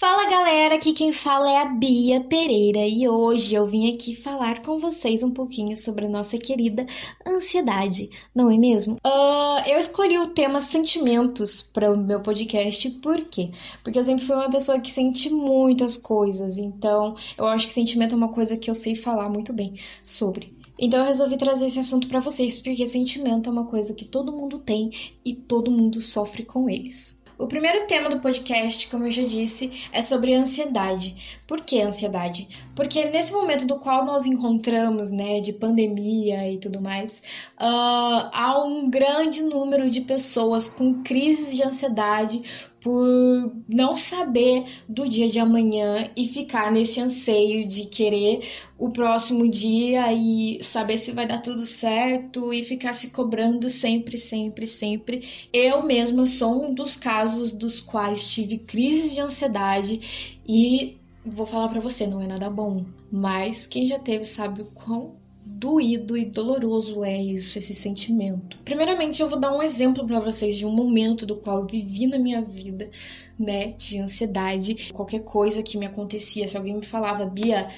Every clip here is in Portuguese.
Fala galera, aqui quem fala é a Bia Pereira e hoje eu vim aqui falar com vocês um pouquinho sobre a nossa querida ansiedade, não é mesmo? Uh, eu escolhi o tema sentimentos para o meu podcast, por quê? Porque eu sempre fui uma pessoa que sente muitas coisas, então eu acho que sentimento é uma coisa que eu sei falar muito bem sobre. Então eu resolvi trazer esse assunto para vocês, porque sentimento é uma coisa que todo mundo tem e todo mundo sofre com eles. O primeiro tema do podcast, como eu já disse, é sobre ansiedade. Por que ansiedade? Porque nesse momento do qual nós encontramos, né, de pandemia e tudo mais, uh, há um grande número de pessoas com crises de ansiedade por não saber do dia de amanhã e ficar nesse anseio de querer o próximo dia e saber se vai dar tudo certo e ficar se cobrando sempre, sempre, sempre. Eu mesma sou um dos casos dos quais tive crises de ansiedade e vou falar para você, não é nada bom, mas quem já teve sabe o quão doído e doloroso é isso, esse sentimento. Primeiramente, eu vou dar um exemplo para vocês de um momento do qual eu vivi na minha vida, né, de ansiedade. Qualquer coisa que me acontecia, se alguém me falava, Bia,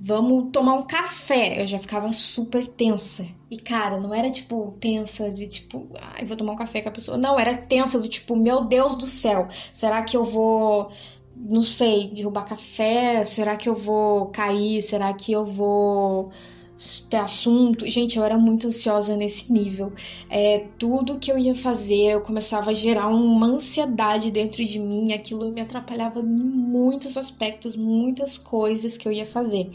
vamos tomar um café. Eu já ficava super tensa. E, cara, não era tipo tensa de tipo, ai, vou tomar um café com a pessoa. Não, era tensa do tipo, meu Deus do céu, será que eu vou. Não sei, derrubar café? Será que eu vou cair? Será que eu vou ter assunto. Gente, eu era muito ansiosa nesse nível. É, tudo que eu ia fazer, eu começava a gerar uma ansiedade dentro de mim. Aquilo me atrapalhava em muitos aspectos, muitas coisas que eu ia fazer.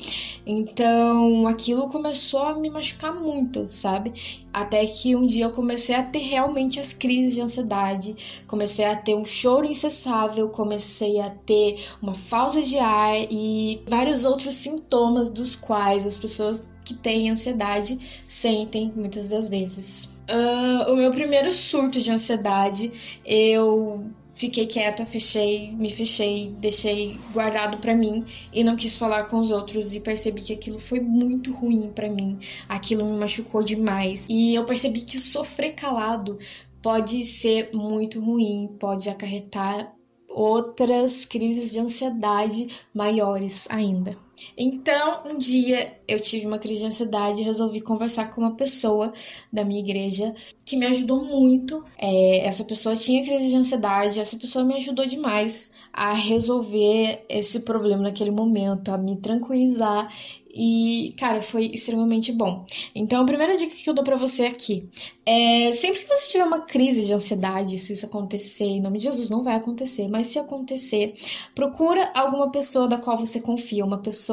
Então, aquilo começou a me machucar muito, sabe? Até que um dia eu comecei a ter realmente as crises de ansiedade, comecei a ter um choro incessável, comecei a ter uma falta de ar e vários outros sintomas dos quais as pessoas que têm ansiedade sentem muitas das vezes. Uh, o meu primeiro surto de ansiedade, eu fiquei quieta, fechei, me fechei, deixei guardado para mim e não quis falar com os outros e percebi que aquilo foi muito ruim para mim. Aquilo me machucou demais e eu percebi que sofrer calado pode ser muito ruim, pode acarretar outras crises de ansiedade maiores ainda. Então, um dia eu tive uma crise de ansiedade e resolvi conversar com uma pessoa da minha igreja que me ajudou muito. É, essa pessoa tinha crise de ansiedade, essa pessoa me ajudou demais a resolver esse problema naquele momento, a me tranquilizar e, cara, foi extremamente bom. Então, a primeira dica que eu dou para você aqui é: sempre que você tiver uma crise de ansiedade, se isso acontecer, em nome de Jesus, não vai acontecer, mas se acontecer, procura alguma pessoa da qual você confia, uma pessoa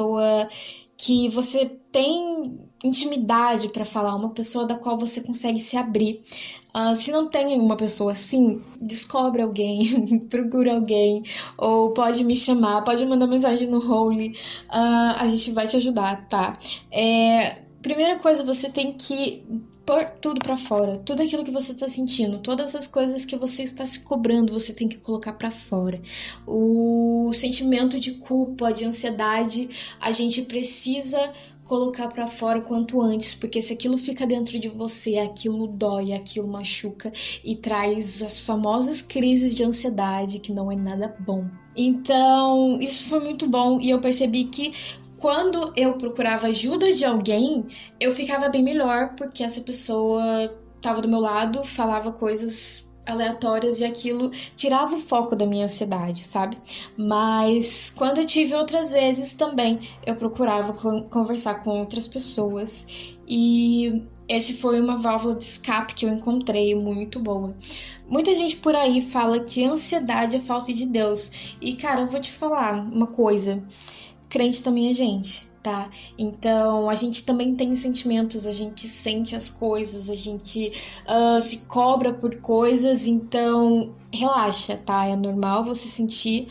que você tem intimidade para falar, uma pessoa da qual você consegue se abrir. Uh, se não tem uma pessoa assim, descobre alguém, procura alguém, ou pode me chamar, pode mandar mensagem no Holy, uh, a gente vai te ajudar, tá? É, primeira coisa, você tem que pôr tudo para fora, tudo aquilo que você está sentindo, todas as coisas que você está se cobrando, você tem que colocar para fora. O sentimento de culpa, de ansiedade, a gente precisa colocar para fora quanto antes, porque se aquilo fica dentro de você, aquilo dói, aquilo machuca e traz as famosas crises de ansiedade, que não é nada bom. Então, isso foi muito bom e eu percebi que quando eu procurava ajuda de alguém, eu ficava bem melhor, porque essa pessoa estava do meu lado, falava coisas aleatórias e aquilo tirava o foco da minha ansiedade, sabe? Mas quando eu tive outras vezes também, eu procurava conversar com outras pessoas e esse foi uma válvula de escape que eu encontrei muito boa. Muita gente por aí fala que ansiedade é falta de Deus. E cara, eu vou te falar uma coisa crente também é gente, tá? Então a gente também tem sentimentos, a gente sente as coisas, a gente uh, se cobra por coisas, então relaxa, tá? É normal você sentir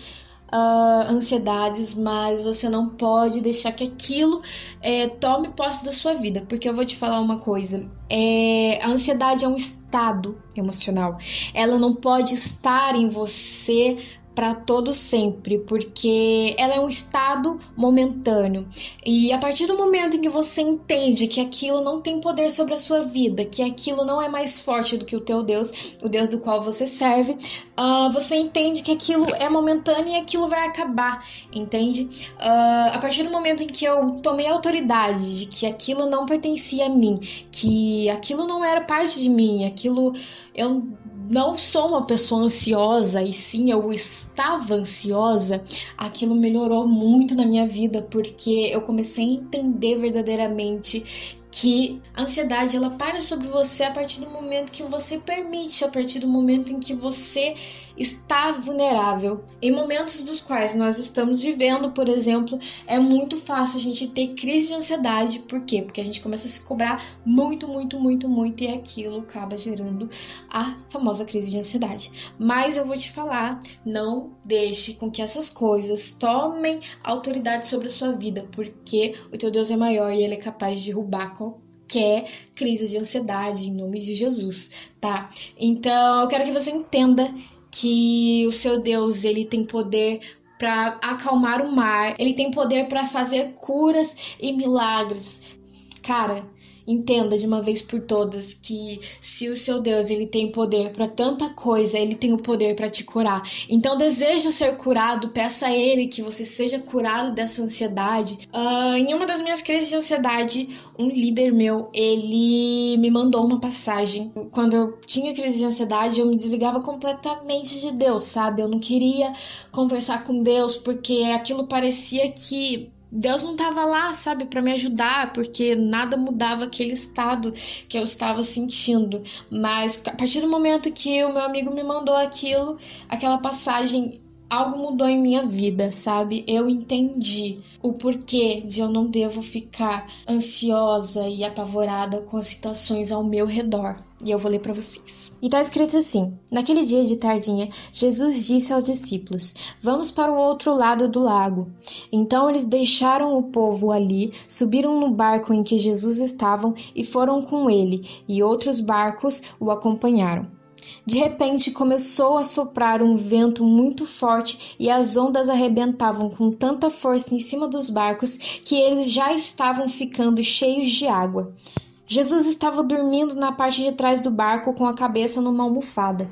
uh, ansiedades, mas você não pode deixar que aquilo é, tome posse da sua vida, porque eu vou te falar uma coisa: é, a ansiedade é um estado emocional, ela não pode estar em você para todo sempre, porque ela é um estado momentâneo. E a partir do momento em que você entende que aquilo não tem poder sobre a sua vida, que aquilo não é mais forte do que o teu Deus, o Deus do qual você serve, uh, você entende que aquilo é momentâneo e aquilo vai acabar, entende? Uh, a partir do momento em que eu tomei autoridade de que aquilo não pertencia a mim, que aquilo não era parte de mim, aquilo eu não sou uma pessoa ansiosa e sim eu estava ansiosa, aquilo melhorou muito na minha vida porque eu comecei a entender verdadeiramente que a ansiedade ela para sobre você a partir do momento que você permite, a partir do momento em que você está vulnerável. Em momentos dos quais nós estamos vivendo, por exemplo, é muito fácil a gente ter crise de ansiedade. Por quê? Porque a gente começa a se cobrar muito, muito, muito, muito e aquilo acaba gerando a famosa crise de ansiedade. Mas eu vou te falar, não deixe com que essas coisas tomem autoridade sobre a sua vida, porque o teu Deus é maior e ele é capaz de derrubar qualquer crise de ansiedade em nome de Jesus, tá? Então, eu quero que você entenda que o seu Deus ele tem poder para acalmar o mar, ele tem poder para fazer curas e milagres. Cara, Entenda de uma vez por todas que se o seu Deus ele tem poder para tanta coisa, ele tem o poder para te curar. Então deseja ser curado, peça a ele que você seja curado dessa ansiedade. Uh, em uma das minhas crises de ansiedade, um líder meu ele me mandou uma passagem. Quando eu tinha crise de ansiedade, eu me desligava completamente de Deus, sabe? Eu não queria conversar com Deus porque aquilo parecia que Deus não estava lá, sabe, para me ajudar, porque nada mudava aquele estado que eu estava sentindo. Mas a partir do momento que o meu amigo me mandou aquilo, aquela passagem, algo mudou em minha vida, sabe? Eu entendi o porquê de eu não devo ficar ansiosa e apavorada com as situações ao meu redor. E eu vou ler para vocês. E tá escrito assim: Naquele dia de tardinha, Jesus disse aos discípulos: Vamos para o outro lado do lago. Então eles deixaram o povo ali, subiram no barco em que Jesus estava e foram com ele, e outros barcos o acompanharam. De repente começou a soprar um vento muito forte e as ondas arrebentavam com tanta força em cima dos barcos que eles já estavam ficando cheios de água. Jesus estava dormindo na parte de trás do barco com a cabeça numa almofada.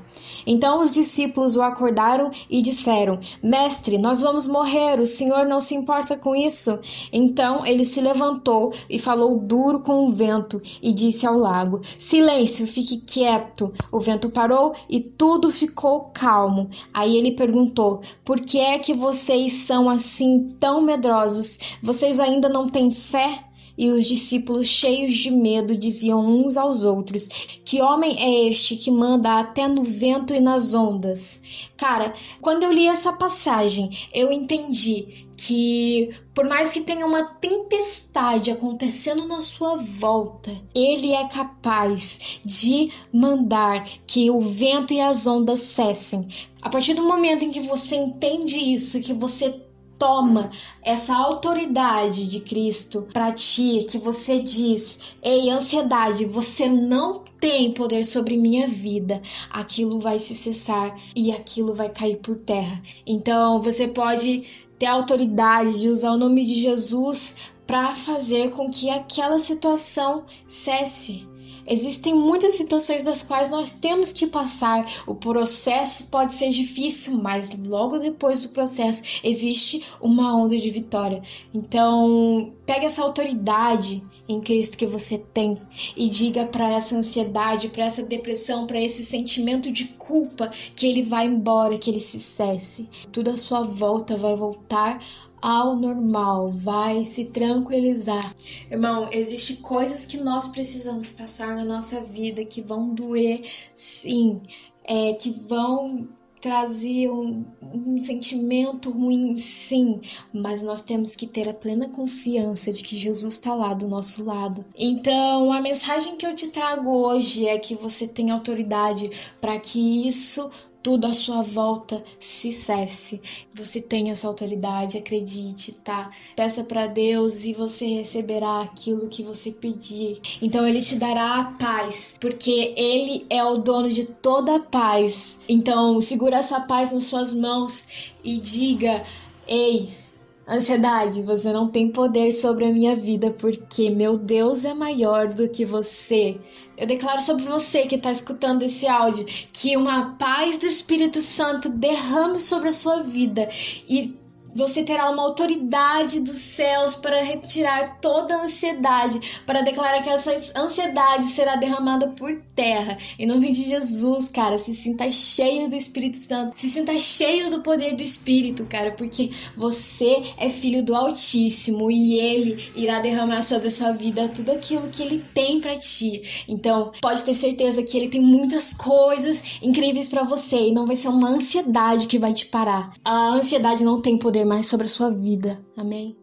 Então os discípulos o acordaram e disseram: Mestre, nós vamos morrer, o senhor não se importa com isso? Então ele se levantou e falou duro com o vento e disse ao lago: Silêncio, fique quieto. O vento parou e tudo ficou calmo. Aí ele perguntou: Por que é que vocês são assim tão medrosos? Vocês ainda não têm fé? E os discípulos, cheios de medo, diziam uns aos outros: Que homem é este que manda até no vento e nas ondas? Cara, quando eu li essa passagem, eu entendi que, por mais que tenha uma tempestade acontecendo na sua volta, ele é capaz de mandar que o vento e as ondas cessem. A partir do momento em que você entende isso, que você toma essa autoridade de Cristo para ti, que você diz: "Ei, ansiedade, você não tem poder sobre minha vida", aquilo vai se cessar e aquilo vai cair por terra. Então, você pode ter autoridade de usar o nome de Jesus para fazer com que aquela situação cesse. Existem muitas situações das quais nós temos que passar. O processo pode ser difícil, mas logo depois do processo existe uma onda de vitória. Então, pegue essa autoridade em Cristo que você tem e diga para essa ansiedade, para essa depressão, para esse sentimento de culpa que ele vai embora, que ele se cesse. Tudo à sua volta vai voltar ao normal, vai se tranquilizar. Irmão, existe coisas que nós precisamos passar na nossa vida que vão doer, sim, é, que vão trazer um, um, sentimento ruim, sim, mas nós temos que ter a plena confiança de que Jesus está lá do nosso lado. Então, a mensagem que eu te trago hoje é que você tem autoridade para que isso tudo à sua volta se cesse. Você tem essa autoridade, acredite, tá? Peça para Deus e você receberá aquilo que você pedir. Então ele te dará a paz, porque ele é o dono de toda a paz. Então segura essa paz nas suas mãos e diga: "Ei, Ansiedade, você não tem poder sobre a minha vida porque meu Deus é maior do que você. Eu declaro sobre você que está escutando esse áudio que uma paz do Espírito Santo derrame sobre a sua vida e você terá uma autoridade dos céus para retirar toda a ansiedade, para declarar que essa ansiedade será derramada por terra. Em nome de Jesus, cara, se sinta cheio do Espírito Santo, se sinta cheio do poder do Espírito, cara, porque você é filho do Altíssimo e ele irá derramar sobre a sua vida tudo aquilo que ele tem para ti. Então, pode ter certeza que ele tem muitas coisas incríveis para você e não vai ser uma ansiedade que vai te parar. A ansiedade não tem poder mais sobre a sua vida. Amém?